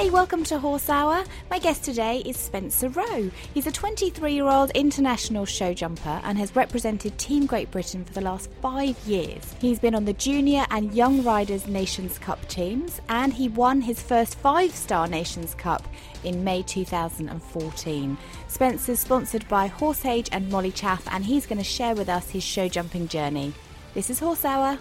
Hey, welcome to Horse Hour. My guest today is Spencer Roe. He's a 23 year old international show jumper and has represented Team Great Britain for the last five years. He's been on the Junior and Young Riders Nations Cup teams and he won his first five star Nations Cup in May 2014. Spencer's sponsored by Horsehage and Mollichaff and he's going to share with us his show jumping journey. This is Horse Hour.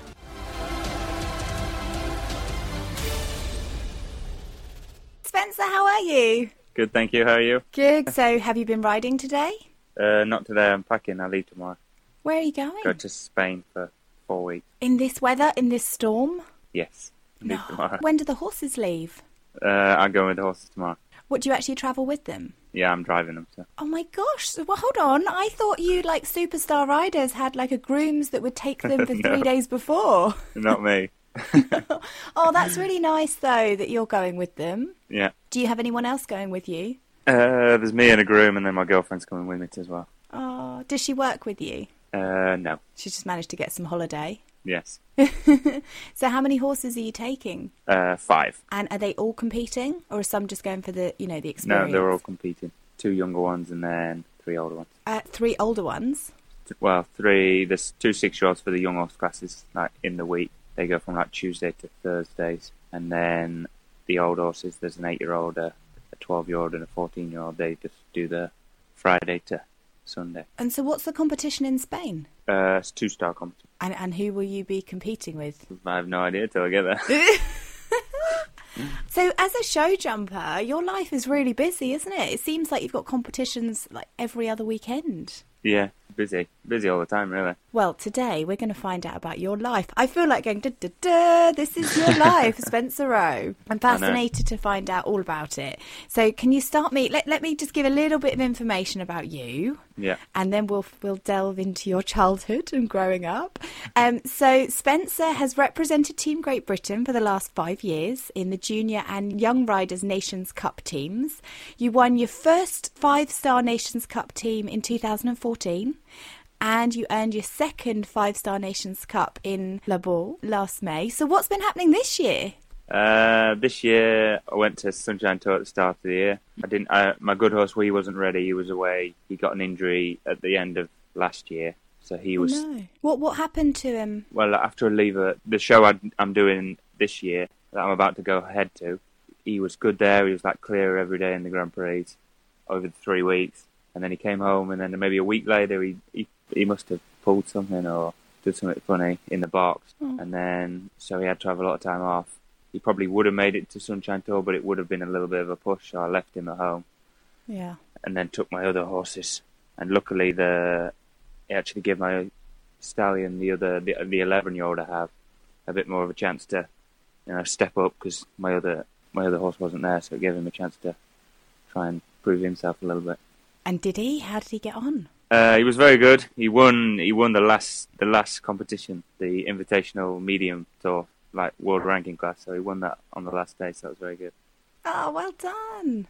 You? Good, thank you. How are you? Good. So, have you been riding today? Uh, not today. I'm packing. I leave tomorrow. Where are you going? Go to Spain for four weeks. In this weather, in this storm? Yes, tomorrow. When do the horses leave? Uh, I'm going with the horses tomorrow. What do you actually travel with them? Yeah, I'm driving them. So. Oh my gosh! Well, hold on. I thought you like superstar riders had like a grooms that would take them for No. three days before. Not me. oh, that's really nice though that you're going with them. Yeah. Do you have anyone else going with you? Uh, there's me and a groom, and then my girlfriend's coming with me as well. Oh, does she work with you? Uh, no. She's just managed to get some holiday. Yes. So, how many horses are you taking? Uh, five. And are they all competing, or are some just going for the, you know, the experience? No, they're all competing. Two younger ones and then three older ones. Uh, three older ones. Well, three. There's two six-year-olds for the young horse classes, like in the week. They go from like Tuesday to Thursdays, and then the old horses. There's an eight-year-old, a twelve-year-old, and a fourteen-year-old. They just do the Friday to Sunday. And so, what's the competition in Spain? Uh, it's two-star competition. And and who will you be competing with? I have no idea till I get there. So, as a show jumper, your life is really busy, isn't it? It seems like you've got competitions like every other weekend. yeah, busy, busy all the time, really. Well, today we're going to find out about your life. I feel like going, da, da, da, this is your life, Spencer Roe. I'm fascinated to find out all about it. So, can you start me? Let, let me just give a little bit of information about you. Yeah. and then we'll we'll delve into your childhood and growing up. Um, so Spencer has represented Team Great Britain for the last five years in the Junior and Young Riders Nations Cup teams. You won your first five-star Nations Cup team in 2014. And you earned your second five-star Nations Cup in La Baule last May. So what's been happening this year? Uh, this year I went to Sunshine Tour at the start of the year. I didn't. Uh, my good horse, he wasn't ready. He was away. He got an injury at the end of last year, so he was. no. What what happened to him? Well, after a lever, the show i I'm doing this year that I'm about to go ahead to, he was good there. He was like clear every day in the Grand Prix over the three weeks, and then he came home, and then maybe a week later, he he, he must have pulled something or did something funny in the box, hmm. and then so he had to have a lot of time off. He probably would have made it to Sunshine Tour, but it would have been a little bit of a push. So I left him at home Yeah. and then took my other horses. And luckily, the it actually gave my stallion the other the the eleven year old I have a bit more of a chance to you know step up because my other my other horse wasn't there, so it gave him a chance to try and prove himself a little bit. And did he? How did he get on? Uh, he was very good. He won. He won the last the last competition, the Invitational Medium Tour, like world ranking class. So he won that on the last day. So that was very good. Oh, well done.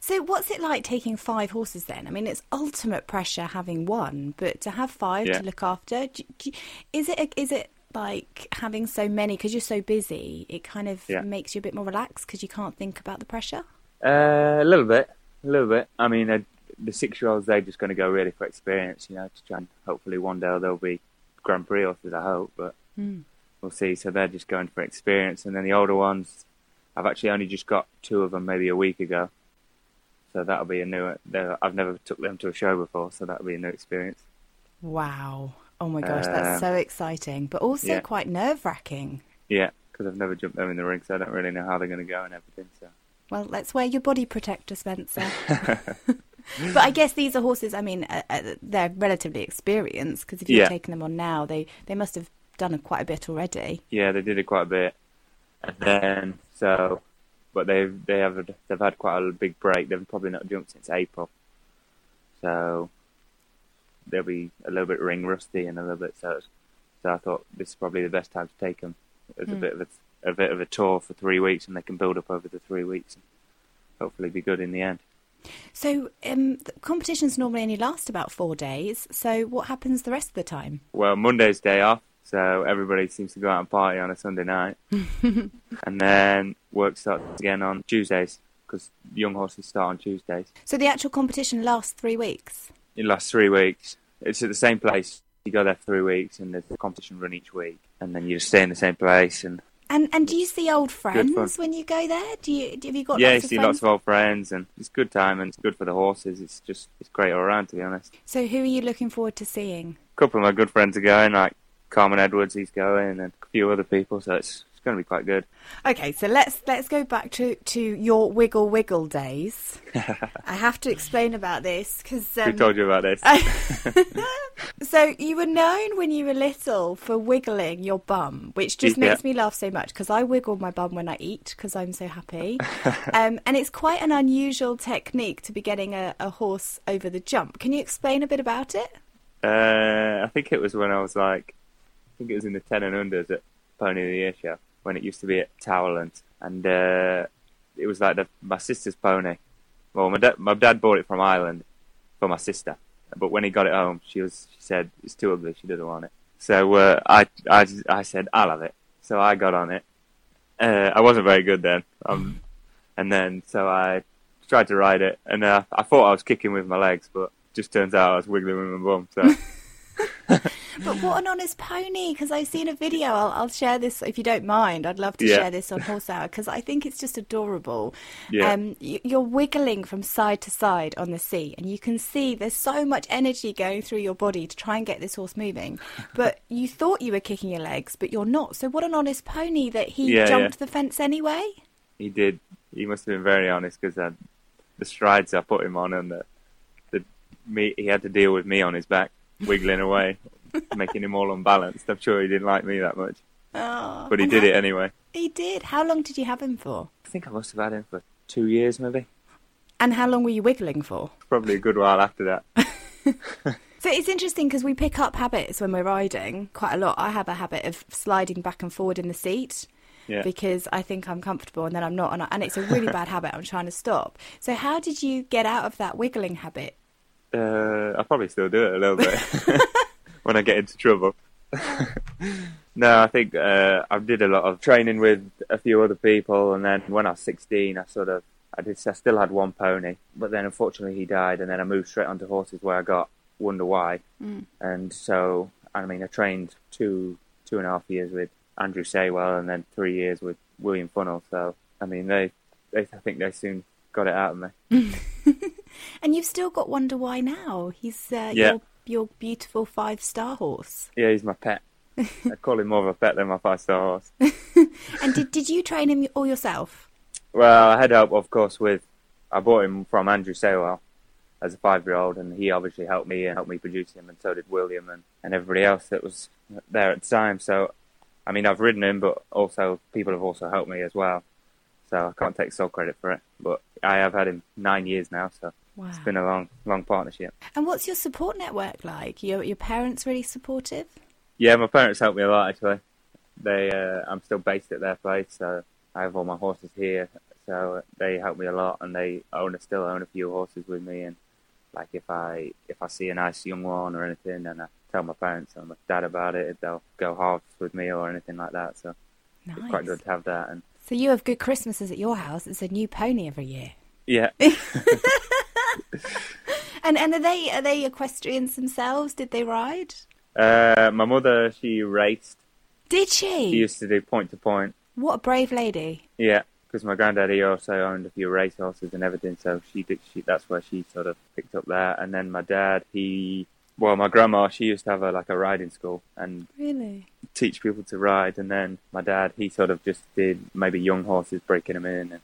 So, what's it like taking five horses then? I mean, it's ultimate pressure having one, but to have five Yeah. to look after, do, do, is it is it like having so many because you're so busy? It kind of Yeah. makes you a bit more relaxed because you can't think about the pressure. Uh, a little bit, a little bit. I mean, uh, the six-year-olds they're just going to go really for experience, you know, to try and hopefully one day they'll be Grand Prix horses. I hope, but we'll see. So they're just going for experience, and then the older ones, I've actually only just got two of them maybe a week ago. So that'll be a new. I've never took them to a show before, so that'll be a new experience. Wow. Oh my gosh, that's Um, so exciting, but also yeah. quite nerve wracking. Yeah, because I've never jumped them in the ring, so I don't really know how they're going to go and everything. So Well, let's wear your body protector, Spencer. but I guess these are horses. I mean, uh, uh, they're relatively experienced because if you're Yeah. taking them on now, they they must have done a, quite a bit already. yeah, they did it quite a bit, and then so, but they've they have they've had quite a big break. They've probably not jumped since April, so they'll be a little bit ring rusty and a little bit so. So I thought this is probably the best time to take them as a bit of a, a bit of a tour for three weeks, and they can build up over the three weeks, and hopefully be good in the end. So um, the competitions normally only last about four days. So what happens the rest of the time? Well, Monday's day off, so everybody seems to go out and party on a Sunday night, and then work starts again on Tuesdays because young horses start on Tuesdays. So the actual competition lasts three weeks. It lasts three weeks. It's at the same place. You go there for three weeks, and there's a competition run each week, and then you just stay in the same place. And And and do you see old friends when you go there? Do you have you got yeah, you lots of see friends? lots of old friends, and it's good time, and it's good for the horses. It's just it's great all around, to be honest. So who are you looking forward to seeing? A couple of my good friends are going, like Carmen Edwards, he's going, and a few other people. So it's going to be quite good. Okay, so let's let's go back to, to your wiggle wiggle days. I have to explain about this because Who told you about this? so you were known when you were little for wiggling your bum, which just Yeah. makes me laugh so much because I wiggle my bum when I eat because I'm so happy, um, and it's quite an unusual technique to be getting a, a horse over the jump. Can you explain a bit about it? Uh, I think it was when I was like, I think it was in the ten and unders at Pony of the Year show when it used to be at Towerland, and uh, it was like the, my sister's pony. Well, my dad, my dad bought it from Ireland for my sister, but when he got it home, she was she said it's too ugly, she doesn't want it. So uh, I, I I said I'll have it. So I got on it. Uh, I wasn't very good then, um, and then so I tried to ride it, and uh, I thought I was kicking with my legs, but just turns out I was wiggling with my bum. So. But what an honest pony! Because I've seen a video. I'll, I'll share this if you don't mind. I'd love to Yeah. share this on Horse Hour because I think it's just adorable. Yeah. Um, y- you're wiggling from side to side on the seat, and you can see there's so much energy going through your body to try and get this horse moving. But you thought you were kicking your legs, but you're not. So what an honest pony that he Yeah, jumped the fence anyway. He did. He must have been very honest because uh, the strides I put him on and the, the me, he had to deal with me on his back, wiggling away, making him all unbalanced. I'm sure he didn't like me that much, Oh, but he did how- it anyway. He did. How long did you have him for? I think I must have had him for two years, maybe. And how long were you wiggling for? Probably a good while after that. So it's interesting because we pick up habits when we're riding quite a lot. I have a habit of sliding back and forward in the seat Yeah. because I think I'm comfortable and then I'm not, and, I, and it's a really bad habit. I'm trying to stop. So how did you get out of that wiggling habit? Uh, I probably still do it a little bit when I get into trouble. no, I think uh, I did a lot of training with a few other people, and then when I was 16, I sort of I did I still had one pony, but then unfortunately he died, and then I moved straight onto horses where I got Wonder Why, and so I mean I trained two two and a half years with Andrew Saywell, and then three years with William Funnell. So I mean they, they I think they soon got it out of me. And you've still got Wonder Why now. He's uh, Yeah. your your beautiful five star horse. Yeah, he's my pet. I call him more of a pet than my five star horse. And did did you train him all yourself? Well, I had help, of course, with I bought him from Andrew Saywell as a five year old, and he obviously helped me and helped me produce him, and so did William and, and everybody else that was there at the time. So, I mean, I've ridden him, but also people have also helped me as well. So I can't take sole credit for it, but I have had him nine years now, so Wow. it's been a long, long partnership. And what's your support network like? Your your parents really supportive? Yeah, my parents helped me a lot actually. They, uh, I'm still based at their place, so I have all my horses here. So they help me a lot, and they own, still own a few horses with me. And like if I if I see a nice young one or anything, and I tell my parents or my dad about it, they'll go halves with me or anything like that. So Nice. it's quite good to have that. And So you have good Christmases at your house. It's a new pony every year. yeah, And and are they are they equestrians themselves? Did they ride? uh, my mother she raced Did she? She used to do point to point. What a brave lady. Yeah, because my granddad he also owned a few race horses and everything, so she did. She that's where she sort of picked up that. And then my dad, he well, my grandma she used to have a like a riding school and Really? teach people to ride. And then my dad, he sort of just did maybe young horses, breaking them in and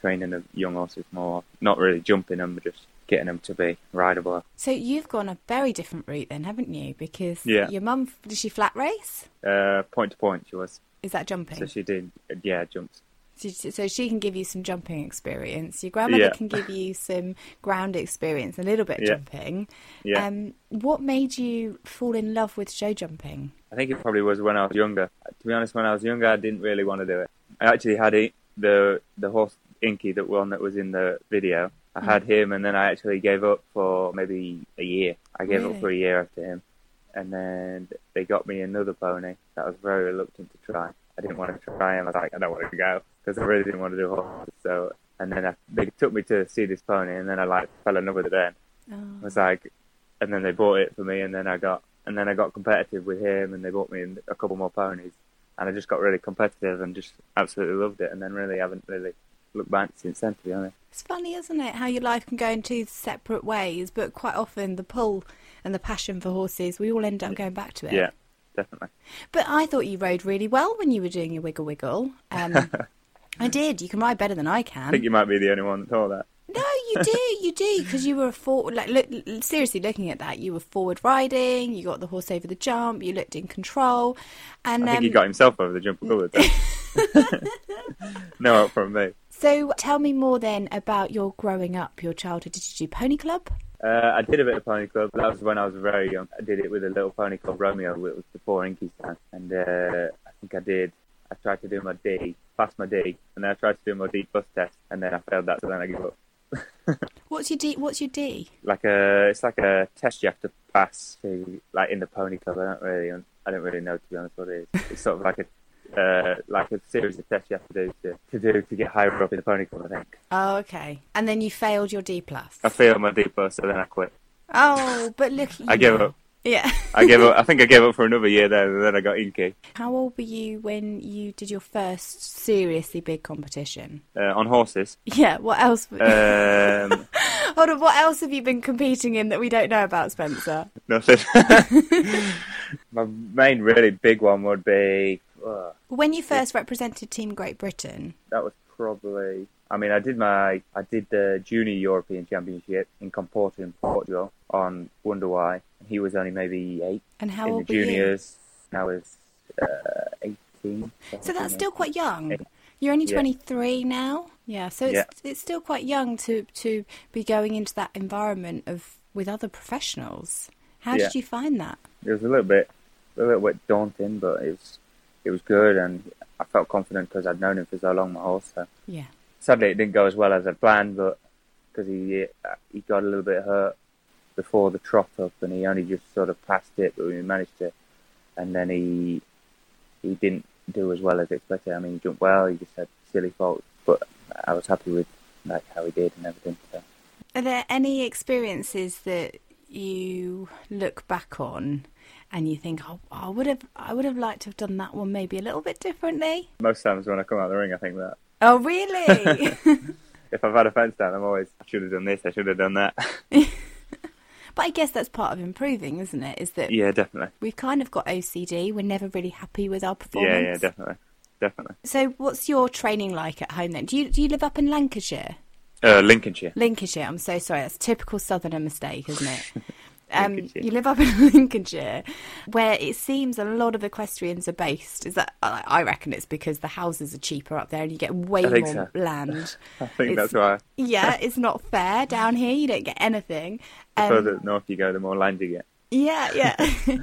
training the young horses more. Not really jumping them, but just getting them to be rideable. So you've gone a very different route then, haven't you? Because Yeah. your mum, did she flat race? Uh, point to point, she was. Is that jumping? So she did, yeah, jumps. So, so she can give you some jumping experience. Your grandmother Yeah. can give you some ground experience, a little bit of Yeah. jumping. Yeah. Um, what made you fall in love with show jumping? I think it probably was when I was younger. To be honest, when I was younger, I didn't really want to do it. I actually had the the horse Inky, that one that was in the video. I had mm. him, and then I actually gave up for maybe a year. I gave Really? up for a year after him, and then they got me another pony that I was very reluctant to try. I didn't want to try him. I was like, I don't want to go because I really didn't want to do horses. So, and then I, they took me to see this pony, and then I like fell in love with it. Then I Oh. was like, and then they bought it for me, and then I got, and then I got competitive with him, and they bought me a couple more ponies, and I just got really competitive and just absolutely loved it, and then really haven't really looked back since then, to be honest. It's funny, isn't it, how your life can go in two separate ways, but quite often the pull and the passion for horses, we all end up going back to it. Yeah, definitely. But I thought you rode really well when you were doing your wiggle wiggle. Um, I did. You can ride better than I can. I think you might be the only one that thought that. No, you do, you do, because you were forward. Like, look, seriously, looking at that, you were forward riding. You got the horse over the jump. You looked in control, and I think um, he got himself over the jump a couple of times. no help from me. So. Tell me more then about your growing up, your childhood. Did you do pony club? Uh, I did a bit of pony club. That was when I was very young. I did it with a little pony called Romeo. It was before Inky's time, and uh, I think I did. I tried to do my D, passed my D, and then I tried to do my D plus test, and then I failed that, so then I gave up. What's your D? What's your D? like a, it's like a test you have to pass to, like in the pony club. I don't really, I don't really know to be honest what it is. It's sort of like a, uh, like a series of tests you have to do to, to do to get higher up in the pony club. I think Oh, okay. And then you failed your D plus. I failed my D plus, so then I quit. Oh, but look. I gave up. Yeah. I gave up. I think I gave up for another year there, and then I got Inky How old were you when you did your first seriously big competition? uh, on horses. Yeah. What else? Um, Hold on. What else have you been competing in that we don't know about, Spencer? nothing. my main really big one would be. Uh, When you first represented Team Great Britain, that was probably. I mean, I did my I did the junior European Championship in Comporta in Portugal on Wonder Why. He was only maybe eight and how in the old were you? juniors. I was uh, eighteen. So that's still quite young. Eight. You're only Yeah. 23 now. Yeah, so it's Yeah. it's still quite young to to be going into that environment of with other professionals. How Yeah. did you find that? It was a little bit a little bit daunting, but it was it was good, and I felt confident because I'd known him for so long, my horse. So. Yeah. Sadly, it didn't go as well as I planned, but because he uh, he got a little bit hurt before the trot up, and he only just sort of passed it, but we managed to. And then he he didn't do as well as expected. I mean, he jumped well. He just had silly faults, but I was happy with like how he did and everything. So. Are there any experiences that you look back on and you think, "Oh, I would have I would have liked to have done that one maybe a little bit differently"? Most times when I come out of the ring, I think that Oh, really? if I've had a fence down, I'm always I should have done this, I should have done that. but I guess that's part of improving, isn't it? Is that yeah, definitely. we've kind of got OCD. We're never really happy with our performance. Yeah, yeah, definitely, definitely. So, what's your training like at home then? Do you do you live up in Lancashire? Uh, Lincolnshire. Lincolnshire. I'm so sorry. That's a typical southerner mistake, isn't it? Um, you live up in Lincolnshire, where it seems a lot of equestrians are based. Is that? I reckon it's because the houses are cheaper up there, and you get way more so. land. I think It's- that's why. Yeah, it's not fair down here. You don't get anything. The Um, further north you go, the more land you get. yeah, yeah.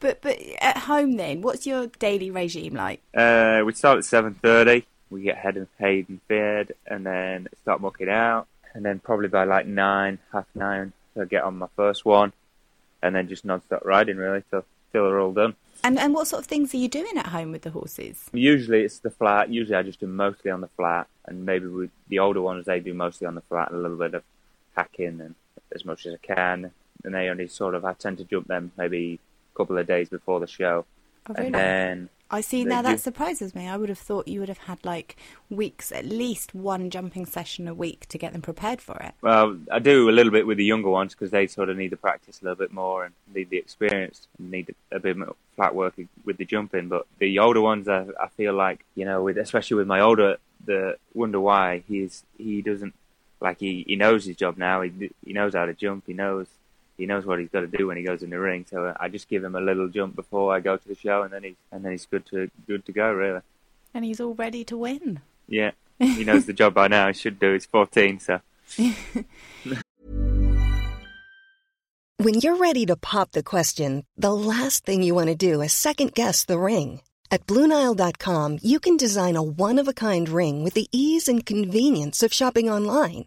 but but at home then, what's your daily regime like? Uh, we start at seven thirty. We get head and paid and fed, and then start mucking out, and then probably by like nine, half nine, I get on my first one, and then just non-stop riding really till till they're all done. And and what sort of things are you doing at home with the horses? Usually it's the flat. Usually I just do mostly on the flat, and maybe with the older ones they do mostly on the flat and a little bit of hacking and as much as I can. And they only sort of I tend to jump them maybe a couple of days before the show, Oh, and then I see. They Now do. that surprises me. I would have thought you would have had like weeks, at least one jumping session a week to get them prepared for it. Well, I do a little bit with the younger ones because they sort of need the practice a little bit more and need the experience and need a bit more flat work with the jumping. But the older ones, I, I feel like you know, with especially with my older, the wonder why he's he doesn't like he, he knows his job now. He he knows how to jump. He knows he knows what he's got to do when he goes in the ring. So I just give him a little jump before I go to the show, and then he's and then he's good to good to go really. And he's all ready to win. Yeah, he knows the job by now. He should do. He's 14, so. When you're ready to pop the question, the last thing you want to do is second guess the ring. At Bluenile.com, you can design a one of a kind ring with the ease and convenience of shopping online.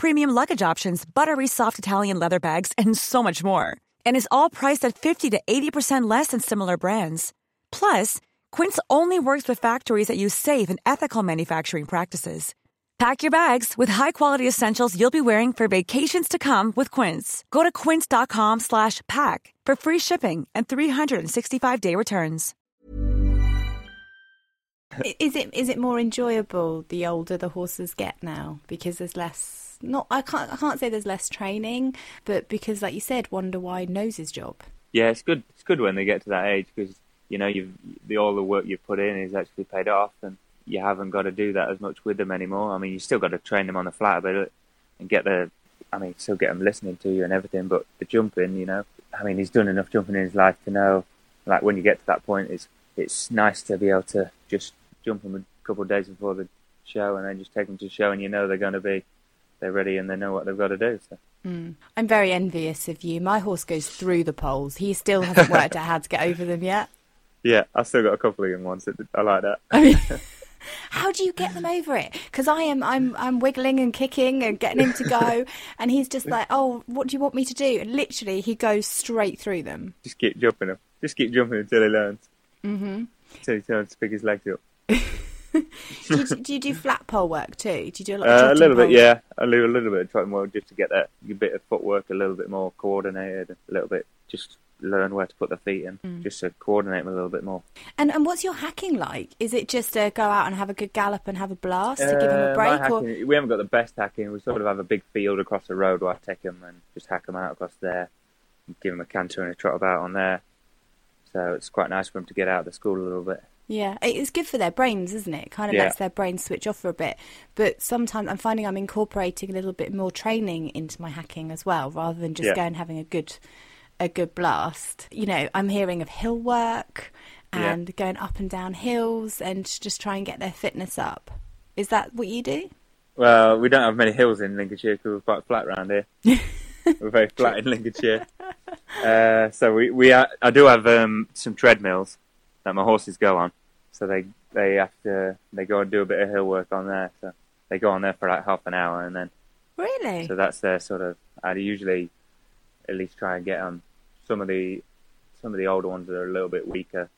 premium luggage options, buttery soft Italian leather bags, and so much more. And is all priced at 50 to 80% less than similar brands. Plus, Quince only works with factories that use safe and ethical manufacturing practices. Pack your bags with high-quality essentials you'll be wearing for vacations to come with Quince. Go to quince.com slash pack for free shipping and 365-day returns. Is it is it more enjoyable the older the horses get now because there's less? Not I can't I can't say there's less training, but because like you said, Wonder Why knows his job. Yeah, it's good. It's good when they get to that age because you know you've the all the work you've put in is actually paid off, and you haven't got to do that as much with them anymore. I mean, you still got to train them on the flat a bit and get the, I mean, still get them listening to you and everything. But the jumping, you know, I mean, he's done enough jumping in his life to know, like when you get to that point, it's it's nice to be able to just jump them a couple of days before the show and then just take them to the show, and you know they're going to be, they're ready and they know what they've got to do. So. I'm very envious of you. My horse goes through the poles. He still hasn't worked out how to get over them yet. Yeah, I've still got a couple of young ones. I like that. I mean, how do you get them over it? Because I am, I'm, I'm wiggling and kicking and getting him to go, and he's just like, "Oh, what do you want me to do?" And literally, he goes straight through them. just keep jumping him. Just keep jumping until he learns. Mm-hmm. Until he turns to pick his legs up. Do you, do you do flat pole work too? Do you do a lot? Of Uh, a little bit, yeah. I do a little bit of trotting work just to get that a bit of footwork a little bit more coordinated. A little bit, just learn where to put the feet in, Mm. just to coordinate them a little bit more. And and what's your hacking like? Is it just to go out and have a good gallop and have a blast to give them a Uh, break, my or we haven't got the best hacking. We sort of have a big field across the road where I take them and just hack them out across there, and give them a canter and a trot about on there. So it's quite nice for them to get out of the school a little bit. Yeah, it's good for their brains, isn't it? It kind of Yeah. lets their brains switch off for a bit. But sometimes I'm finding I'm incorporating a little bit more training into my hacking as well, rather than just Yeah. going and having a good a good blast. You know, I'm hearing of hill work Yeah. and going up and down hills and just try and get their fitness up. Is that what you do? Well, we don't have many hills in Lincolnshire because we're quite flat around here. we're very flat in Lincolnshire. Uh, so we, we are, I do have um, some treadmills that my horses go on. So they they have to they go and do a bit of hill work on there. So they go on there for like half an hour and then Really? so that's their sort of. I usually at least try and get on some of the some of the older ones that are a little bit weaker.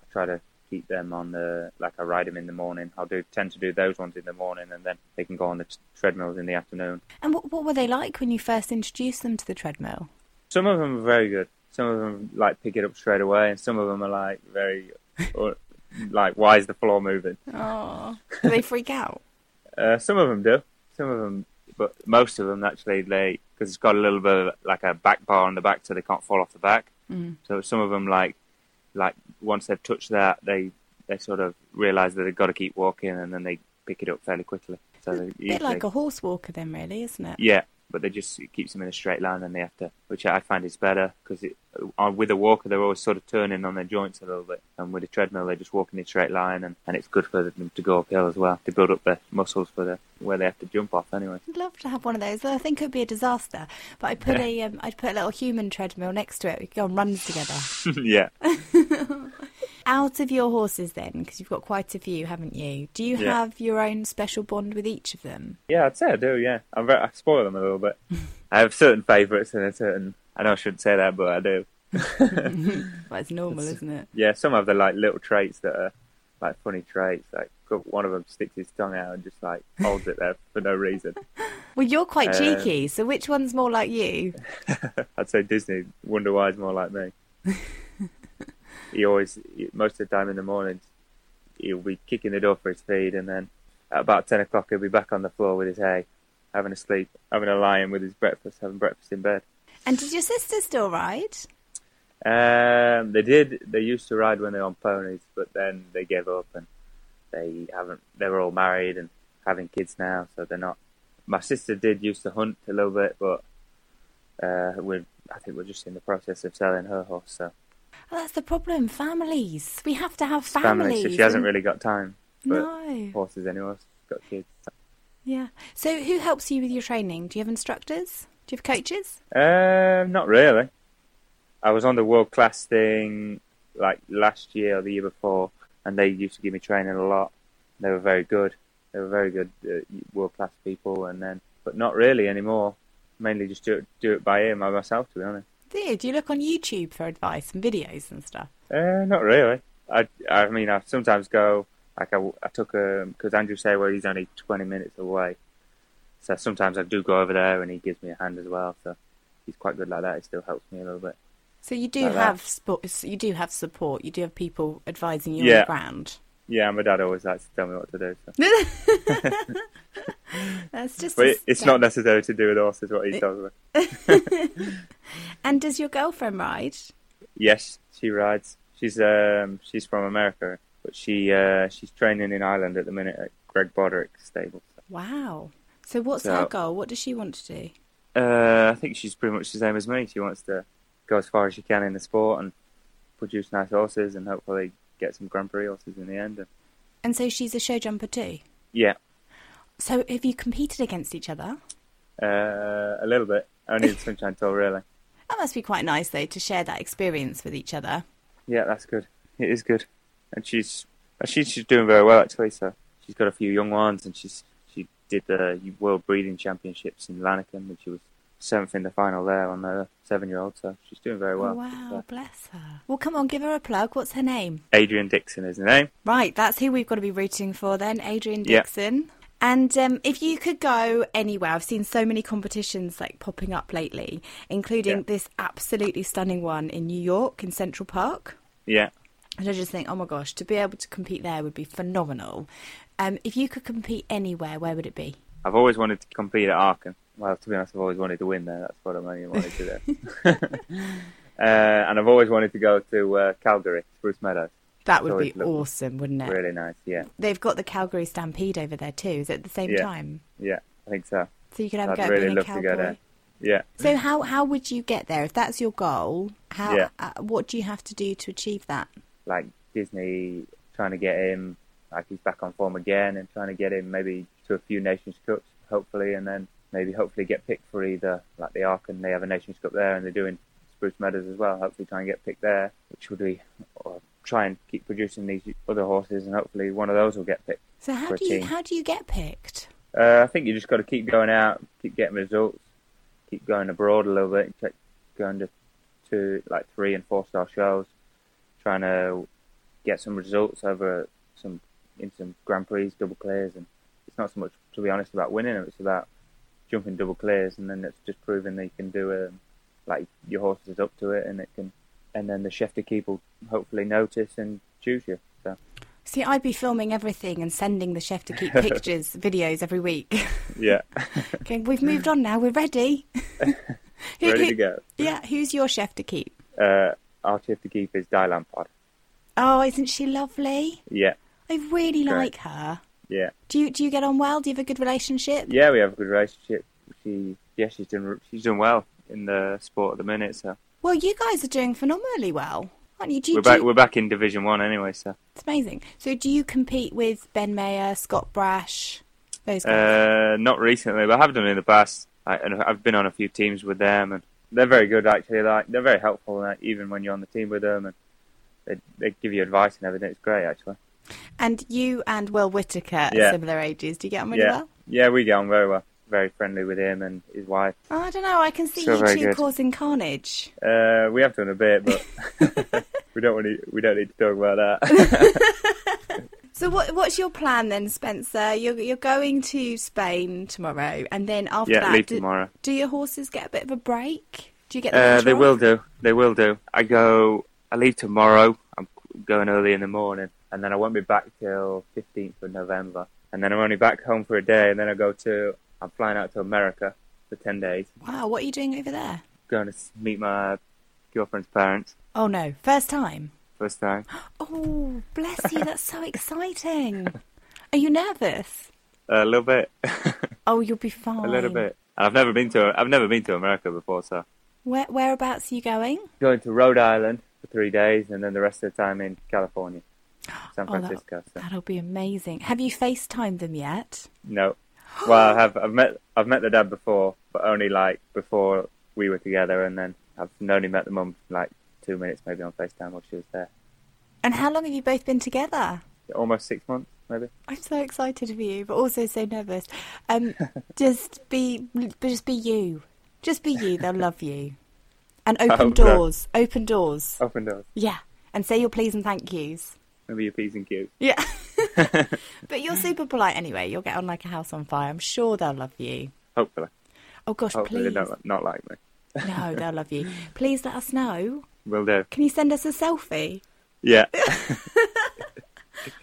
I try to keep them on the like I ride them in the morning. I'll do tend to do those ones in the morning, and then they can go on the t- treadmills in the afternoon. and what, what were they like when you first introduced them to the treadmill? Some of them are very good. Some of them like pick it up straight away, and some of them are like very or, like why is the floor moving? Oh, do they freak out? Uh, some of them do. Some of them, but most of them actually they because it's got a little bit of like a back bar on the back, so they can't fall off the back. Mm. So some of them like like once they've touched that, they they sort of realise that they've got to keep walking, and then they pick it up fairly quickly. So they A bit usually, like a horse walker, then, really, isn't it? yeah, but they just it keeps them in a straight line, and they have to, which I find is better because uh, with a walker they're always sort of turning on their joints a little bit, and with a treadmill they're just walking in a straight line, and, and it's good for them to go uphill as well to build up their muscles for the where they have to jump off anyway. I'd love to have one of those. I think it would be a disaster, but I'd put a um, I'd put a little human treadmill next to it. We could go on runs together. yeah, Out of your horses, then, because you've got quite a few, haven't you? Do you Yeah. have your own special bond with each of them? yeah, I'd say I do. Yeah, I'm very, I spoil them a little bit. I have certain favourites and a certain. I know I shouldn't say that, but I do. but it's normal, isn't it? Yeah, some of the like little traits that are like funny traits. Like one of them sticks his tongue out and just like holds it there for no reason. Well, you're quite Uh, cheeky, so which one's more like you? I'd say Disney. Wonder Why is more like me. he always, most of the time in the mornings, he'll be kicking the door for his feed, and then at about ten o'clock he'll be back on the floor with his hay, having a sleep, having a lie in with his breakfast, having breakfast in bed. And did your sister still ride? Um, they did. They used to ride when they were on ponies, but then they gave up, and they haven't. They were all married and having kids now, so they're not. My sister did used to hunt a little bit, but uh, we're. I think we're just in the process of selling her horse, so Oh, that's the problem. Families. We have to have family. families. So she hasn't really got time No. horses anymore. She's got kids. Yeah. So, who helps you with your training? Do you have instructors? Do you have coaches? Um, not really. I was on the world class thing like last year or the year before, and they used to give me training a lot. They were very good. They were very good uh, world class people, and then but not really anymore. Mainly just do it, do it by ear by myself, to be honest. Do you? Do you look on YouTube for advice and videos and stuff? Uh, not really. I, I mean, I sometimes go like I, I took a because Andrew Saywell he's only twenty minutes away, so sometimes I do go over there and he gives me a hand as well. So he's quite good like that. He still helps me a little bit. So you do Like have sport, you do have support. You do have people advising you on the ground. Yeah, my dad always likes to tell me what to do. So. That's just. But it, it's step. not necessary to do with horses what he tells me. And does your girlfriend ride? Yes, she rides. She's um she's from America, but she uh she's training in Ireland at the minute at Greg Broderick's stable. Wow. So what's So- her goal? What does she want to do? Uh, I think she's pretty much the same as me. She wants to go as far as she can in the sport and produce nice horses and hopefully get some Grand Prix horses in the end. And And so she's a show jumper too. yeah, So have you competed against each other? uh, a little bit. Only the Sunshine Tour, really. That must be quite nice though to share that experience with each other. Yeah, that's good. It is good, and she's she's she's doing very well actually. So she's got a few young ones, and she's she did the World Breeding Championships in Lanaken, and she was seventh in the final there on the seven-year-old. So she's doing very well. oh, wow, So, bless her. Well, come on, give her a plug. What's her name? Adrian Dixon is her name. Right, that's who we've got to be rooting for then, Adrian Yeah. Dixon. And um, if you could go anywhere, I've seen so many competitions like popping up lately, including Yeah. this absolutely stunning one in New York in Central Park. Yeah. And I just think, oh my gosh, to be able to compete there would be phenomenal. Um, if you could compete anywhere, where would it be? I've always wanted to compete at Aachen. Well, to be honest, I've always wanted to win there. That's what I've only wanted to do. uh, and I've always wanted to go to uh, Calgary, Spruce Meadows. That would be awesome, wouldn't it? Really nice. Yeah. They've got the Calgary Stampede over there too. Is it at the same Yeah. time? Yeah. I think so. So you could have a I'd go at really being a love to cowboy. go there. Yeah. So how how would you get there if that's your goal? How Yeah. uh, what do you have to do to achieve that? like Disney trying to get him like he's back on form again and trying to get him maybe to a few Nations Cups hopefully and then maybe hopefully get picked for either like the Ark and they have a Nations Cup there and they're doing Spruce Meadows as well hopefully try and get picked there which would be or try and keep producing these other horses and hopefully one of those will get picked So how do you team. how do you get picked? uh, I think you just got to keep going out keep getting results keep going abroad a little bit keep going to, to like three and four star shows trying to get some results over some in some Grand Prix double clears, and it's not so much to be honest about winning them. It's about jumping double clears, and then it's just proving that you can do it. Like your horse is up to it, and it can, and then the chef d'equipe will hopefully notice and choose you. So See, I'd be filming everything and sending the chef d'equipe pictures, videos every week. yeah, okay, we've moved on now. We're ready. Who- ready who- to go. Yeah, who's your chef d'equipe? Uh, our chef d'equipe is Di Lampard. Oh, isn't she lovely? Yeah, I really Great. like her. Yeah. Do you do you get on well? Do you have a good relationship? Yeah, we have a good relationship. She, yeah, she's doing she's doing well in the sport at the minute. So Well, you guys are doing phenomenally well, aren't you? Do we're do back we're back in Division One anyway. So It's amazing. So, do you compete with Ben Maher, Scott Brash, those guys? uh, not recently, but I have done in the past. I, and I've been on a few teams with them, and they're very good actually. Like they're very helpful, like, even when you're on the team with them, and they they give you advice and everything. It's great actually. And you and Will Whitaker are Yeah. similar ages. Do you get on really yeah, well? yeah, we get on very well. Very friendly with him and his wife. Oh, I don't know. I can see So you two good. causing carnage. Uh, we have done a bit, but we don't want to. We don't need to talk about that. So, what what's your plan then, Spencer? You're you're going to Spain tomorrow, and then after yeah, that, do, tomorrow. do your horses get a bit of a break? Do you get? The Uh, they will do. They will do. I go. I leave tomorrow. I'm going early in the morning, and then I won't be back till 15th of November. And then I'm only back home for a day, and then I go to. I'm flying out to America for 10 days. Wow, what are you doing over there? Going to meet my girlfriend's parents Oh no, first time. first time. Oh, bless you. That's so exciting. Are you nervous? a little bit. Oh, you'll be fine. a little bit. I've never been to. I've never been to America before, so Where whereabouts are you going? going to Rhode Island for three days, and then the rest of the time in California, San Oh, that- Francisco. so. That'll be amazing. Have you FaceTimed them yet? No. Well, I have. I've met. I've met the dad before, but only like before we were together, and then I've only met the mum like two minutes, maybe on Facetime while she was there. And how long have you both been together? Almost six months, maybe. I'm so excited for you, but also so nervous. Um, just be, just be you. Just be you. They'll love you. And open hope so. doors. Open doors. Open doors. Yeah. And say your please and thank yous. Maybe your P's and Q's. Yeah. but you're super polite anyway. You'll get on like a house on fire. I'm sure they'll love you. Hopefully. Oh gosh, Hopefully please. they don't not like me. No, they'll love you. Please let us know. Will do. Can you send us a selfie? Yeah.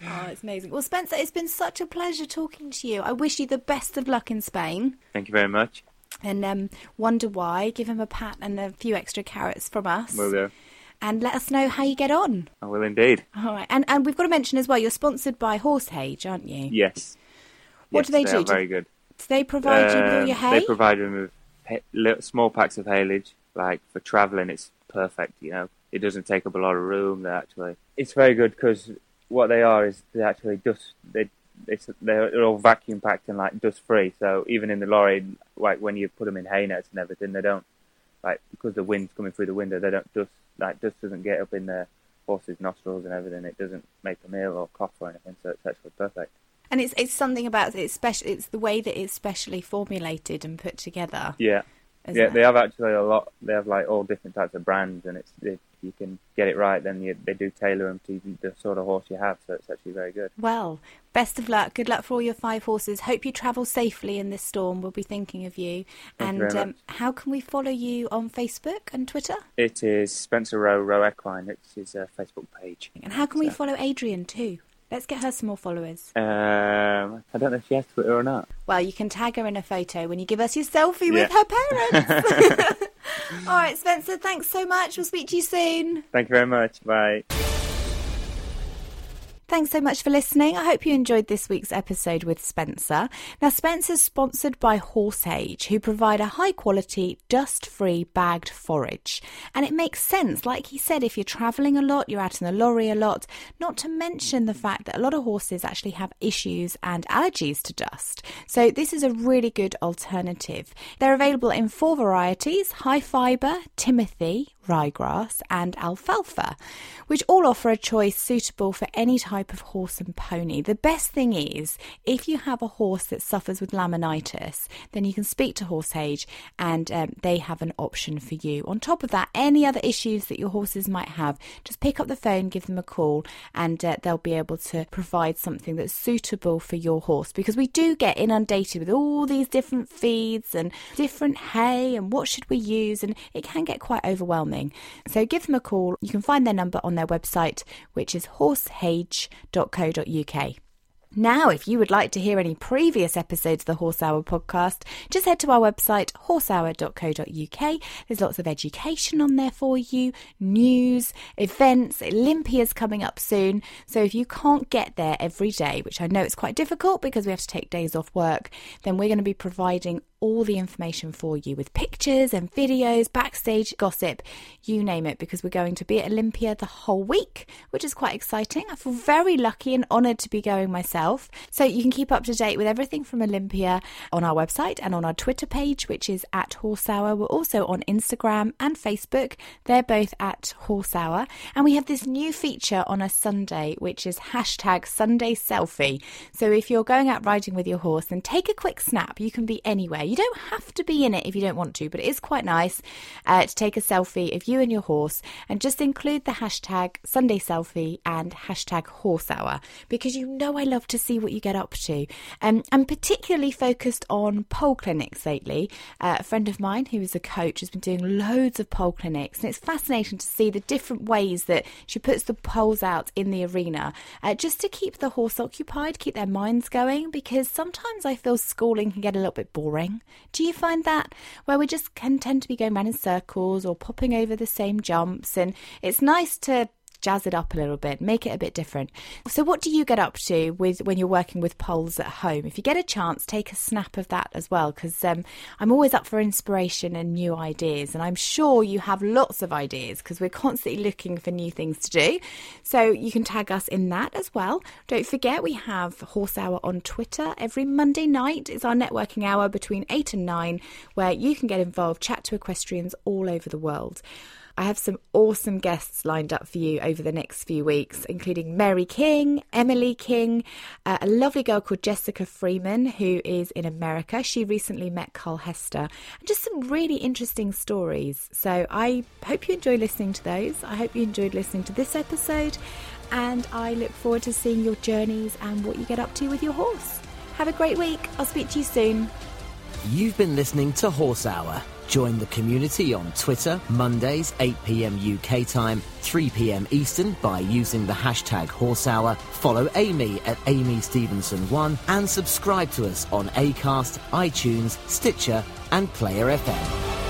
Oh, it's amazing. Well, Spencer, it's been such a pleasure talking to you. I wish you the best of luck in Spain. Thank you very much. And um, wonder why. Give him a pat and a few extra carrots from us. Will do. And let us know how you get on. I will indeed. All right. And and we've got to mention as well, you're sponsored by Horsehage, aren't you? Yes. What yes, do they they do? Very good. Do they provide you with all Um, your hay? They provide me with small packs of haylage. Like for travelling, it's perfect. You know, it doesn't take up a lot of room. They actually, it's very good because what they are is they actually dust. They it's they're, they're all vacuum packed and like dust free. So even in the lorry, like when you put them in hay nets and everything, they don't like because the wind's coming through the window. They don't dust like dust doesn't get up in their horse's nostrils and everything. It doesn't make them ill or cough or anything. So it's actually perfect. and it's it's something about it's special. It's the way that it's specially formulated and put together. Yeah. yeah, it? they have actually a lot. They have like all different types of brands, and it's you can get it right, then you, they do tailor them to the sort of horse you have. So it's actually very good. Well, best of luck. Good luck for all your five horses. Hope you travel safely in this storm. We'll be thinking of you. Thank you and very um, how can we follow you on Facebook and Twitter? It is Spencer Roe Roe Equine. It's his uh, Facebook page. And how can we follow Adrian too? Let's get her some more followers. Um, I don't know if she has Twitter or not. Well, you can tag her in a photo when you give us your selfie with her parents. all right, Spencer, thanks so much. We'll speak to you soon. Thank you very much. Bye. Thanks so much for listening. I hope you enjoyed this week's episode with Spencer. Now, Spencer's sponsored by Horsehage, who provide a high quality, dust free bagged forage. And it makes sense, like he said, if you're travelling a lot, you're out in the lorry a lot, not to mention the fact that a lot of horses actually have issues and allergies to dust. So, this is a really good alternative. They're available in four varieties high fibre, Timothy, ryegrass, and alfalfa, which all offer a choice suitable for any type of horse and pony. The best thing is, if you have a horse that suffers with laminitis, then you can speak to Horsehage and um, they have an option for you. On top of that, any other issues that your horses might have, just pick up the phone, give them a call, and uh, they'll be able to provide something that's suitable for your horse because we do get inundated with all these different feeds and different hay and what should we use, and it can get quite overwhelming. So give them a call. You can find their number on their website, which is horsehage.co.uk. Now, if you would like to hear any previous episodes of the Horse Hour podcast, just head to our website, horsehour.co.uk. There's lots of education on there for you, news, events, Olympia's coming up soon. So if you can't get there every day, which I know it's quite difficult because we have to take days off work, then we're going to be providing all the information for you with pictures and videos, backstage gossip, you name it, because we're going to be at Olympia the whole week, which is quite exciting. I feel very lucky and honoured to be going myself. So you can keep up to date with everything from Olympia on our website and on our Twitter page, which is at Horse Hour. We're also on Instagram and Facebook. They're both at Horse Hour. And we have this new feature on a Sunday, which is hashtag Sunday Selfie. So if you're going out riding with your horse, then take a quick snap. You can be anywhere. You don't have to be in it if you don't want to, but it is quite nice uh, to take a selfie of you and your horse and just include the hashtag Sunday Selfie and hashtag Horse Hour because you know I love to see what you get up to. Um, I'm particularly focused on pole clinics lately. Uh, a friend of mine who is a coach has been doing loads of pole clinics, and it's fascinating to see the different ways that she puts the poles out in the arena uh, just to keep the horse occupied, keep their minds going because sometimes I feel schooling can get a little bit boring. Do you find that? Where we just can tend to be going around in circles or popping over the same jumps, and it's nice to jazz it up a little bit, make it a bit different. So, what do you get up to with when you're working with poles at home? If you get a chance, take a snap of that as well, because um, I'm always up for inspiration and new ideas, and I'm sure you have lots of ideas because we're constantly looking for new things to do. So, you can tag us in that as well. Don't forget, we have Horse Hour on Twitter every Monday night. It's our networking hour between 8 and 9, where you can get involved, chat to equestrians all over the world. I have some awesome guests lined up for you over the next few weeks, including Mary King, Emily King, uh, a lovely girl called Jessica Freeman, who is in America. She recently met Carl Hester, and just some really interesting stories. So I hope you enjoy listening to those. I hope you enjoyed listening to this episode, and I look forward to seeing your journeys and what you get up to with your horse. Have a great week. I'll speak to you soon. You've been listening to Horse Hour. Join the community on Twitter, Mondays, 8 pm UK time, 3 pm Eastern by using the hashtag Horse Hour. Follow Amy at Amy Stevenson1 and subscribe to us on Acast, iTunes, Stitcher, and Player FM.